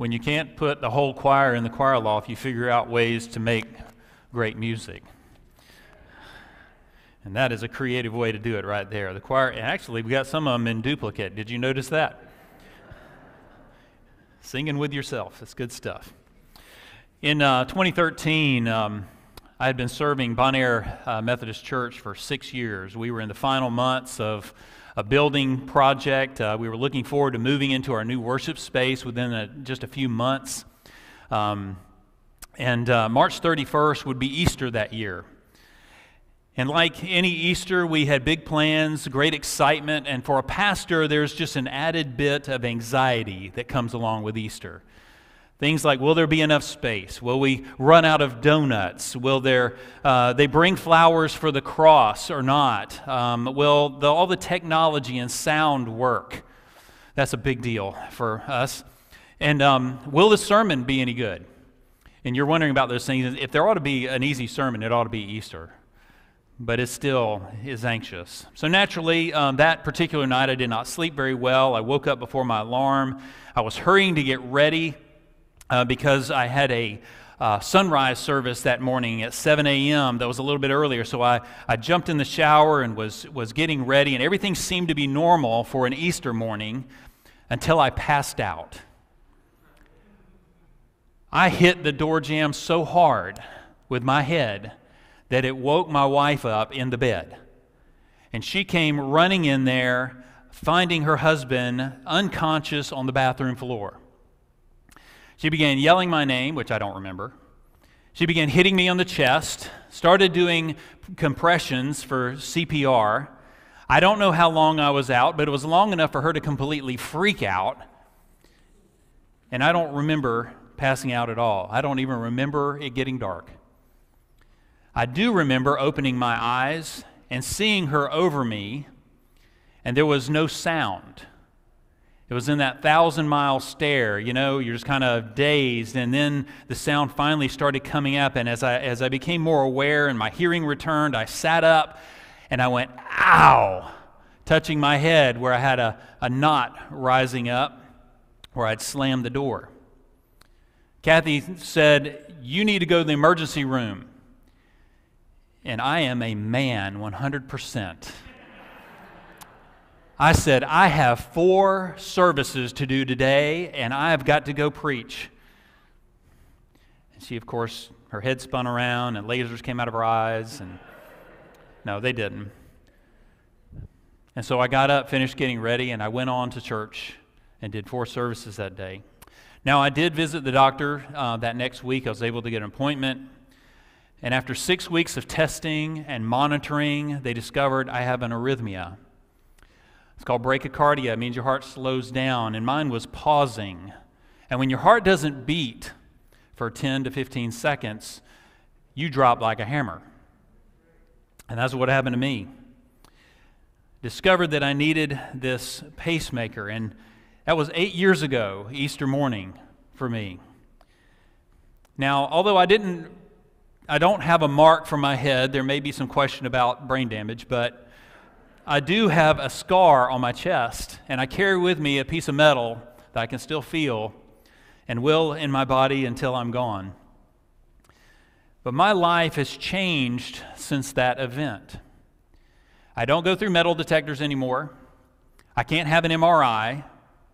When you can't put the whole choir in the choir loft, you figure out ways to make great music. And that is a creative way to do it right there. The choir, actually, we got some of them in duplicate. Did you notice that? Singing with yourself. That's good stuff. In uh, 2013, um, I had been serving Bon Air uh, Methodist Church for six years. We were in the final months of a building project. Uh, we were looking forward to moving into our new worship space within a, just a few months. Um, and uh, March 31st would be Easter that year. And like any Easter, we had big plans, great excitement, and for a pastor, there's just an added bit of anxiety that comes along with Easter. Things like, will there be enough space? Will we run out of donuts? Will there, uh, they bring flowers for the cross or not? Um, will the, all the technology and sound work? That's a big deal for us. And um, will the sermon be any good? And you're wondering about those things. If there ought to be an easy sermon, it ought to be Easter but it still is anxious. So, naturally, um, that particular night I did not sleep very well. I woke up before my alarm. I was hurrying to get ready uh, because I had a uh, sunrise service that morning at 7 a.m. That was a little bit earlier. So, I, I jumped in the shower and was, was getting ready, and everything seemed to be normal for an Easter morning until I passed out. I hit the door jamb so hard with my head that it woke my wife up in the bed. And she came running in there, finding her husband unconscious on the bathroom floor. She began yelling my name, which I don't remember. She began hitting me on the chest, started doing compressions for CPR. I don't know how long I was out, but it was long enough for her to completely freak out. And I don't remember passing out at all. I don't even remember it getting dark. I do remember opening my eyes and seeing her over me, and there was no sound. It was in that thousand mile stare, you know, you're just kind of dazed, and then the sound finally started coming up. And as I, as I became more aware and my hearing returned, I sat up and I went, ow, touching my head where I had a, a knot rising up where I'd slammed the door. Kathy said, You need to go to the emergency room and I am a man 100%. I said, I have four services to do today, and I have got to go preach. And she, of course, her head spun around, and lasers came out of her eyes, and no, they didn't. And so I got up, finished getting ready, and I went on to church and did four services that day. Now, I did visit the doctor uh, that next week. I was able to get an appointment. And after six weeks of testing and monitoring, they discovered I have an arrhythmia. It's called bradycardia. It means your heart slows down, and mine was pausing. And when your heart doesn't beat for 10 to 15 seconds, you drop like a hammer. And that's what happened to me. Discovered that I needed this pacemaker, and that was eight years ago, Easter morning, for me. Now, although I didn't I don't have a mark for my head. There may be some question about brain damage, but I do have a scar on my chest, and I carry with me a piece of metal that I can still feel and will in my body until I'm gone. But my life has changed since that event. I don't go through metal detectors anymore. I can't have an MRI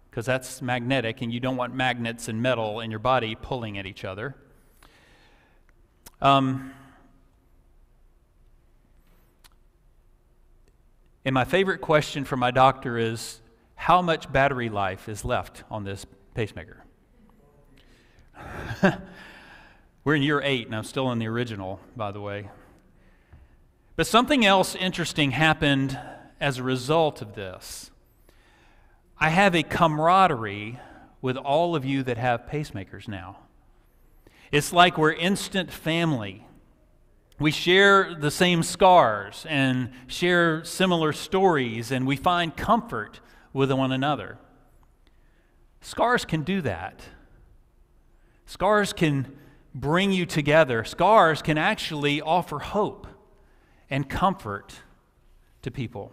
because that's magnetic, and you don't want magnets and metal in your body pulling at each other. Um, and my favorite question from my doctor is how much battery life is left on this pacemaker? We're in year eight, and I'm still in the original, by the way. But something else interesting happened as a result of this. I have a camaraderie with all of you that have pacemakers now. It's like we're instant family. We share the same scars and share similar stories, and we find comfort with one another. Scars can do that. Scars can bring you together. Scars can actually offer hope and comfort to people.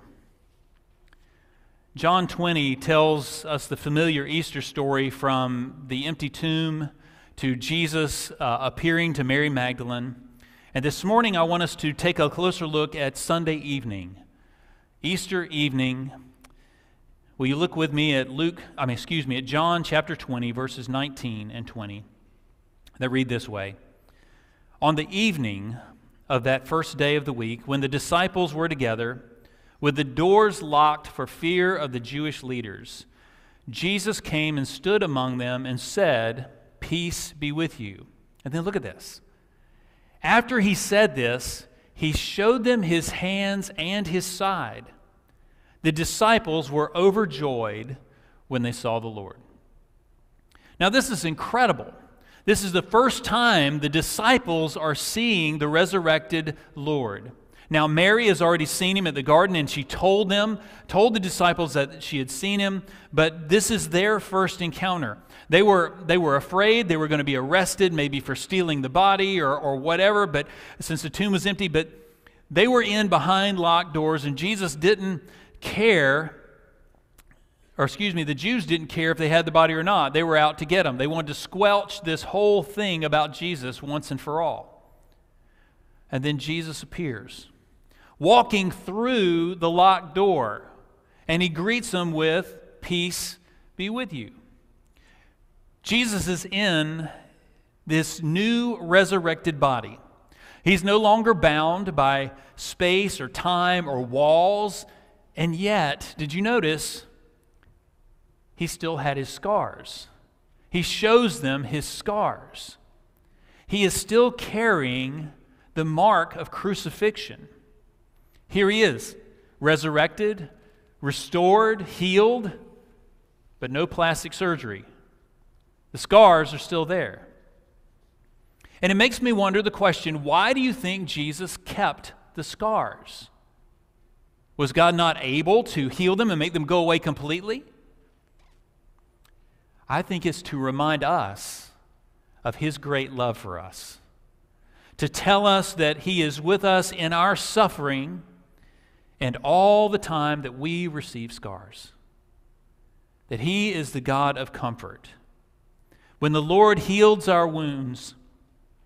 John 20 tells us the familiar Easter story from the empty tomb to Jesus uh, appearing to Mary Magdalene. And this morning, I want us to take a closer look at Sunday evening, Easter evening. Will you look with me at Luke, I mean, excuse me, at John chapter 20, verses 19 and 20, that read this way On the evening of that first day of the week, when the disciples were together, with the doors locked for fear of the Jewish leaders, Jesus came and stood among them and said, Peace be with you. And then look at this. After he said this, he showed them his hands and his side. The disciples were overjoyed when they saw the Lord. Now, this is incredible. This is the first time the disciples are seeing the resurrected Lord. Now, Mary has already seen him at the garden, and she told them, told the disciples that she had seen him, but this is their first encounter. They were, they were afraid they were going to be arrested, maybe for stealing the body or, or whatever, but since the tomb was empty, but they were in behind locked doors, and Jesus didn't care, or excuse me, the Jews didn't care if they had the body or not. They were out to get him. They wanted to squelch this whole thing about Jesus once and for all. And then Jesus appears walking through the locked door, and he greets them with, Peace be with you. Jesus is in this new resurrected body. He's no longer bound by space or time or walls, and yet, did you notice? He still had his scars. He shows them his scars. He is still carrying the mark of crucifixion. Here he is, resurrected, restored, healed, but no plastic surgery. The scars are still there. And it makes me wonder the question why do you think Jesus kept the scars? Was God not able to heal them and make them go away completely? I think it's to remind us of his great love for us, to tell us that he is with us in our suffering and all the time that we receive scars. That He is the God of comfort. When the Lord heals our wounds,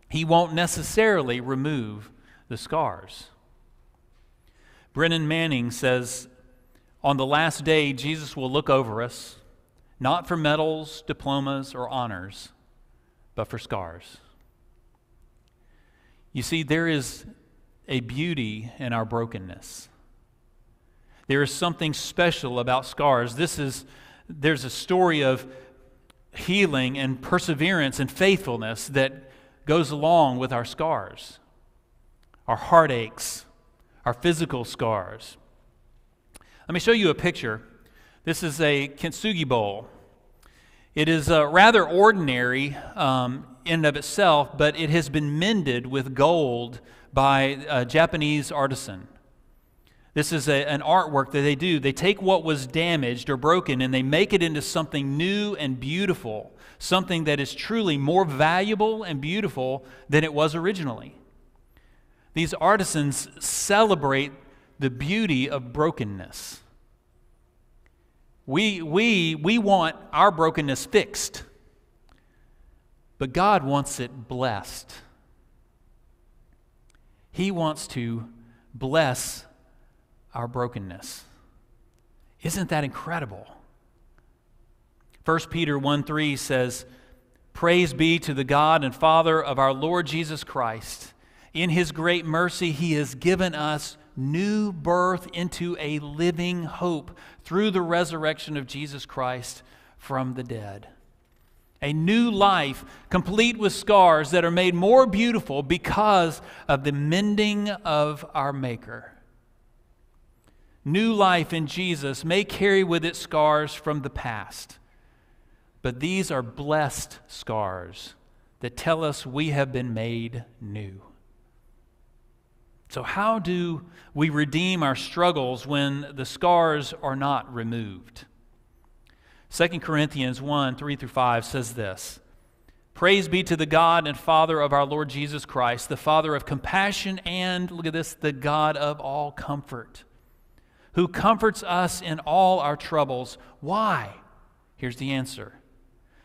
He won't necessarily remove the scars. Brennan Manning says, On the last day, Jesus will look over us, not for medals, diplomas, or honors, but for scars. You see, there is a beauty in our brokenness. There is something special about scars. This is, there's a story of healing and perseverance and faithfulness that goes along with our scars, our heartaches, our physical scars. Let me show you a picture. This is a kintsugi bowl. It is uh, rather ordinary um, in and of itself, but it has been mended with gold by a Japanese artisan. This is a, an artwork that they do. They take what was damaged or broken and they make it into something new and beautiful, something that is truly more valuable and beautiful than it was originally. These artisans celebrate the beauty of brokenness. We, we, we want our brokenness fixed, but God wants it blessed. He wants to bless our brokenness. Isn't that incredible? 1 Peter 1 3 says, Praise be to the God and Father of our Lord Jesus Christ. In his great mercy, he has given us new birth into a living hope through the resurrection of Jesus Christ from the dead. A new life, complete with scars that are made more beautiful because of the mending of our Maker new life in Jesus may carry with it scars from the past, but these are blessed scars that tell us we have been made new. So, how do we redeem our struggles when the scars are not removed? 2 Corinthians 1 3 through 5 says this Praise be to the God and Father of our Lord Jesus Christ, the Father of compassion and, look at this, the God of all comfort who comforts us in all our troubles. Why? Here's the answer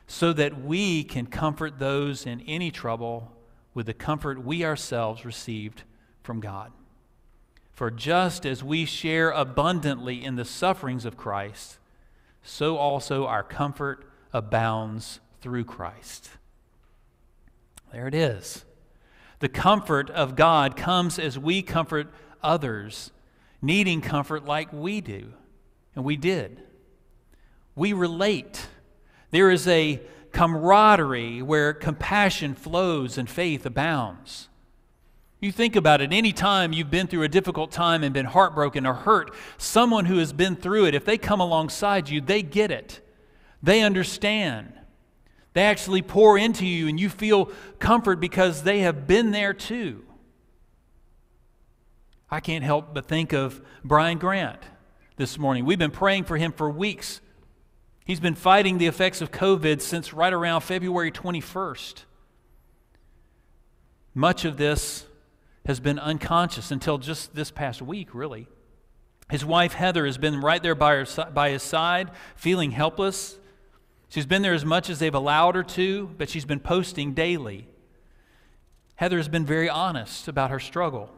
so that we can comfort those in any trouble with the comfort we ourselves received from God. For just as we share abundantly in the sufferings of Christ, so also our comfort abounds through Christ. There it is. The comfort of God comes as we comfort others, needing comfort like we do. And we did. We relate. There is a camaraderie where compassion flows and faith abounds. You think about it, any time you've been through a difficult time and been heartbroken or hurt, someone who has been through it, if they come alongside you, they get it. They understand. They actually pour into you, and you feel comfort because they have been there too. I can't help but think of Brian Grant this morning. We've been praying for him for weeks. He's been fighting the effects of COVID since right around February 21st. Much of this has been unconscious until just this past week, really. His wife, Heather, has been right there by, her, by his side, feeling helpless She's been there as much as they've allowed her to, but she's been posting daily. Heather has been very honest about her struggle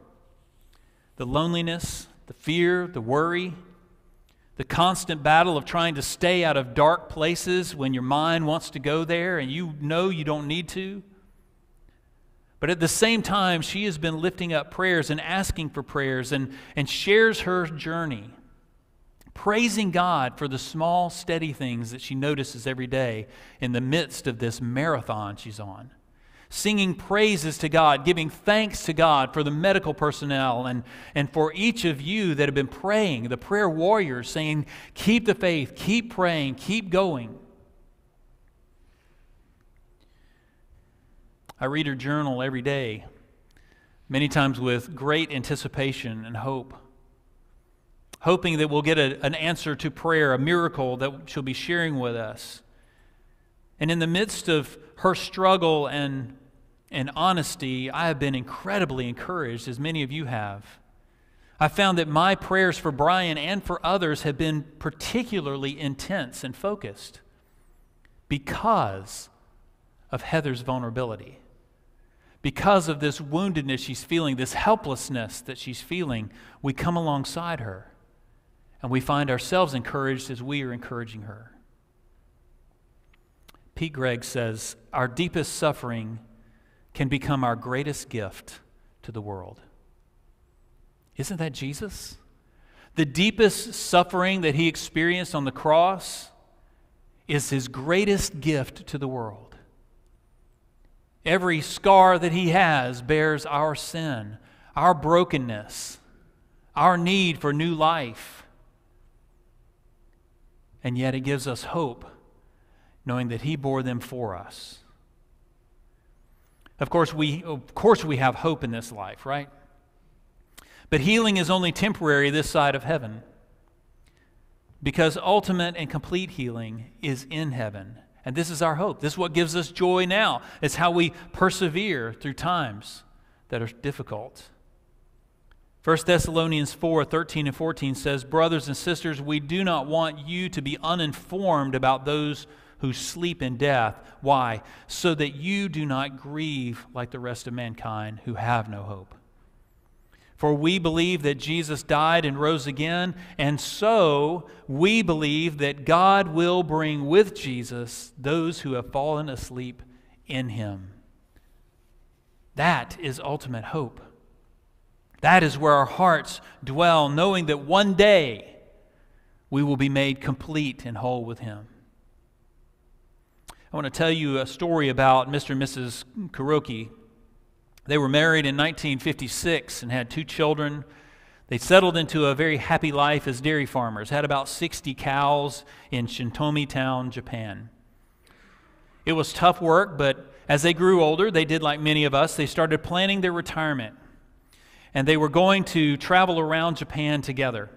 the loneliness, the fear, the worry, the constant battle of trying to stay out of dark places when your mind wants to go there and you know you don't need to. But at the same time, she has been lifting up prayers and asking for prayers and, and shares her journey praising God for the small, steady things that she notices every day in the midst of this marathon she's on. Singing praises to God, giving thanks to God for the medical personnel and, and for each of you that have been praying, the prayer warriors, saying, Keep the faith, keep praying, keep going. I read her journal every day, many times with great anticipation and hope hoping that we'll get a, an answer to prayer, a miracle that she'll be sharing with us. And in the midst of her struggle and, and honesty, I have been incredibly encouraged, as many of you have. I found that my prayers for Brian and for others have been particularly intense and focused because of Heather's vulnerability. Because of this woundedness she's feeling, this helplessness that she's feeling, we come alongside her. And we find ourselves encouraged as we are encouraging her. Pete Greig says, Our deepest suffering can become our greatest gift to the world. Isn't that Jesus? The deepest suffering that he experienced on the cross is his greatest gift to the world. Every scar that he has bears our sin, our brokenness, our need for new life and yet it gives us hope knowing that he bore them for us. Of course, we, of course we have hope in this life, right? But healing is only temporary this side of heaven because ultimate and complete healing is in heaven. And this is our hope. This is what gives us joy now. It's how we persevere through times that are difficult. 1 Thessalonians 4 13 and 14 says, Brothers and sisters, we do not want you to be uninformed about those who sleep in death. Why? So that you do not grieve like the rest of mankind who have no hope. For we believe that Jesus died and rose again, and so we believe that God will bring with Jesus those who have fallen asleep in him. That is ultimate hope. That is where our hearts dwell, knowing that one day we will be made complete and whole with Him. I want to tell you a story about Mr. and Mrs. Kuroki. They were married in 1956 and had two children. They settled into a very happy life as dairy farmers, had about 60 cows in Shintomi Town, Japan. It was tough work, but as they grew older, they did like many of us, they started planning their retirement and they were going to travel around Japan together.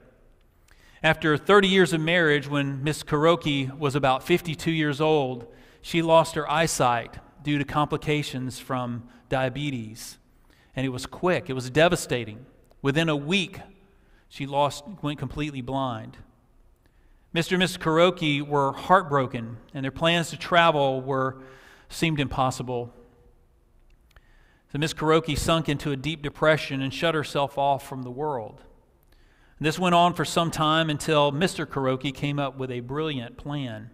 After 30 years of marriage, when Miss Kuroki was about 52 years old, she lost her eyesight due to complications from diabetes. And it was quick, it was devastating. Within a week, She lost, went completely blind. Mr. and Mrs. Kuroki were heartbroken, and their plans to travel were seemed impossible. So Miss Kuroki sunk into a deep depression and shut herself off from the world. And this went on for some time until Mr. Kuroki came up with a brilliant plan.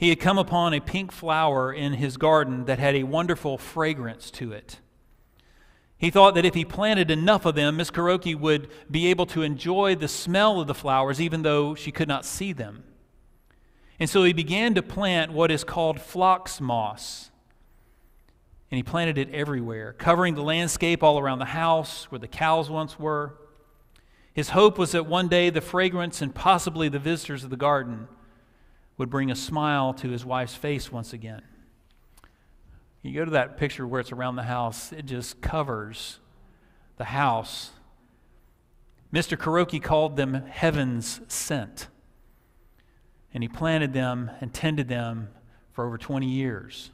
He had come upon a pink flower in his garden that had a wonderful fragrance to it. He thought that if he planted enough of them, Miss Kuroki would be able to enjoy the smell of the flowers even though she could not see them. And so he began to plant what is called phlox moss. And he planted it everywhere, covering the landscape all around the house where the cows once were. His hope was that one day the fragrance and possibly the visitors of the garden would bring a smile to his wife's face once again. You go to that picture where it's around the house, it just covers the house. Mr. Kuroki called them heaven's scent. And he planted them and tended them for over 20 years,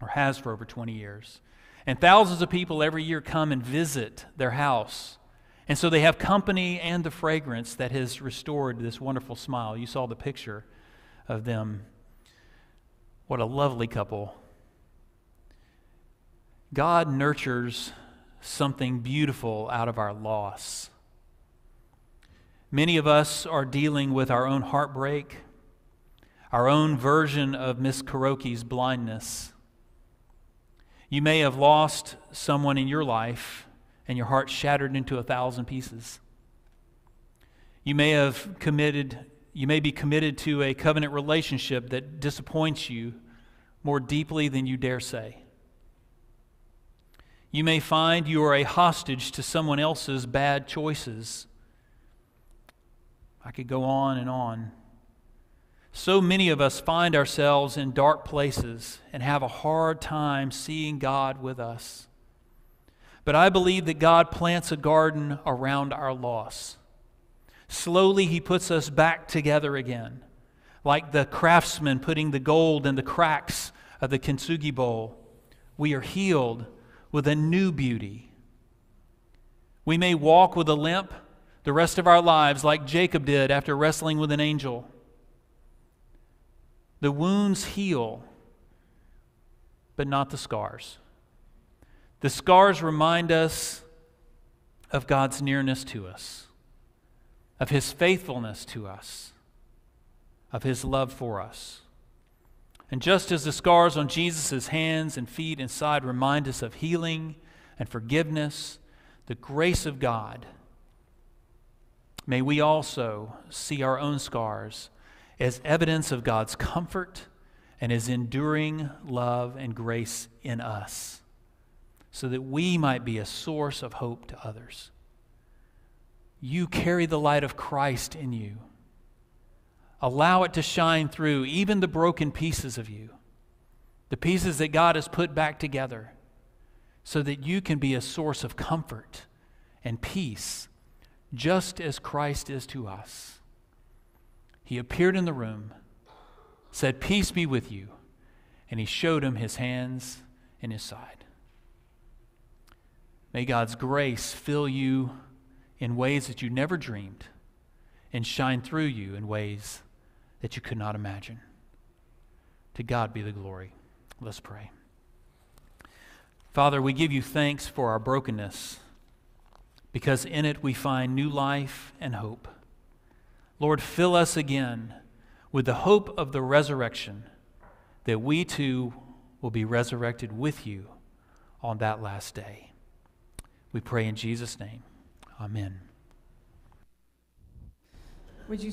or has for over 20 years. And thousands of people every year come and visit their house. And so they have company and the fragrance that has restored this wonderful smile. You saw the picture of them. What a lovely couple God nurtures something beautiful out of our loss. Many of us are dealing with our own heartbreak, our own version of Miss Kuroki's blindness. You may have lost someone in your life and your heart shattered into a thousand pieces. You may have committed, you may be committed to a covenant relationship that disappoints you more deeply than you dare say. You may find you are a hostage to someone else's bad choices. I could go on and on. So many of us find ourselves in dark places and have a hard time seeing God with us. But I believe that God plants a garden around our loss. Slowly, He puts us back together again, like the craftsman putting the gold in the cracks of the kintsugi bowl. We are healed with a new beauty. We may walk with a limp the rest of our lives, like Jacob did after wrestling with an angel. The wounds heal, but not the scars. The scars remind us of God's nearness to us, of His faithfulness to us, of His love for us. And just as the scars on Jesus' hands and feet and side remind us of healing and forgiveness, the grace of God, may we also see our own scars as evidence of God's comfort and His enduring love and grace in us, so that we might be a source of hope to others. You carry the light of Christ in you. Allow it to shine through even the broken pieces of you, the pieces that God has put back together, so that you can be a source of comfort and peace, just as Christ is to us. He appeared in the room, said, Peace be with you, and he showed him his hands and his side. May God's grace fill you in ways that you never dreamed and shine through you in ways that you could not imagine. To God be the glory. Let's pray. Father, we give you thanks for our brokenness because in it we find new life and hope. Lord, fill us again with the hope of the resurrection that we too will be resurrected with you on that last day. We pray in Jesus' name. Amen. Would you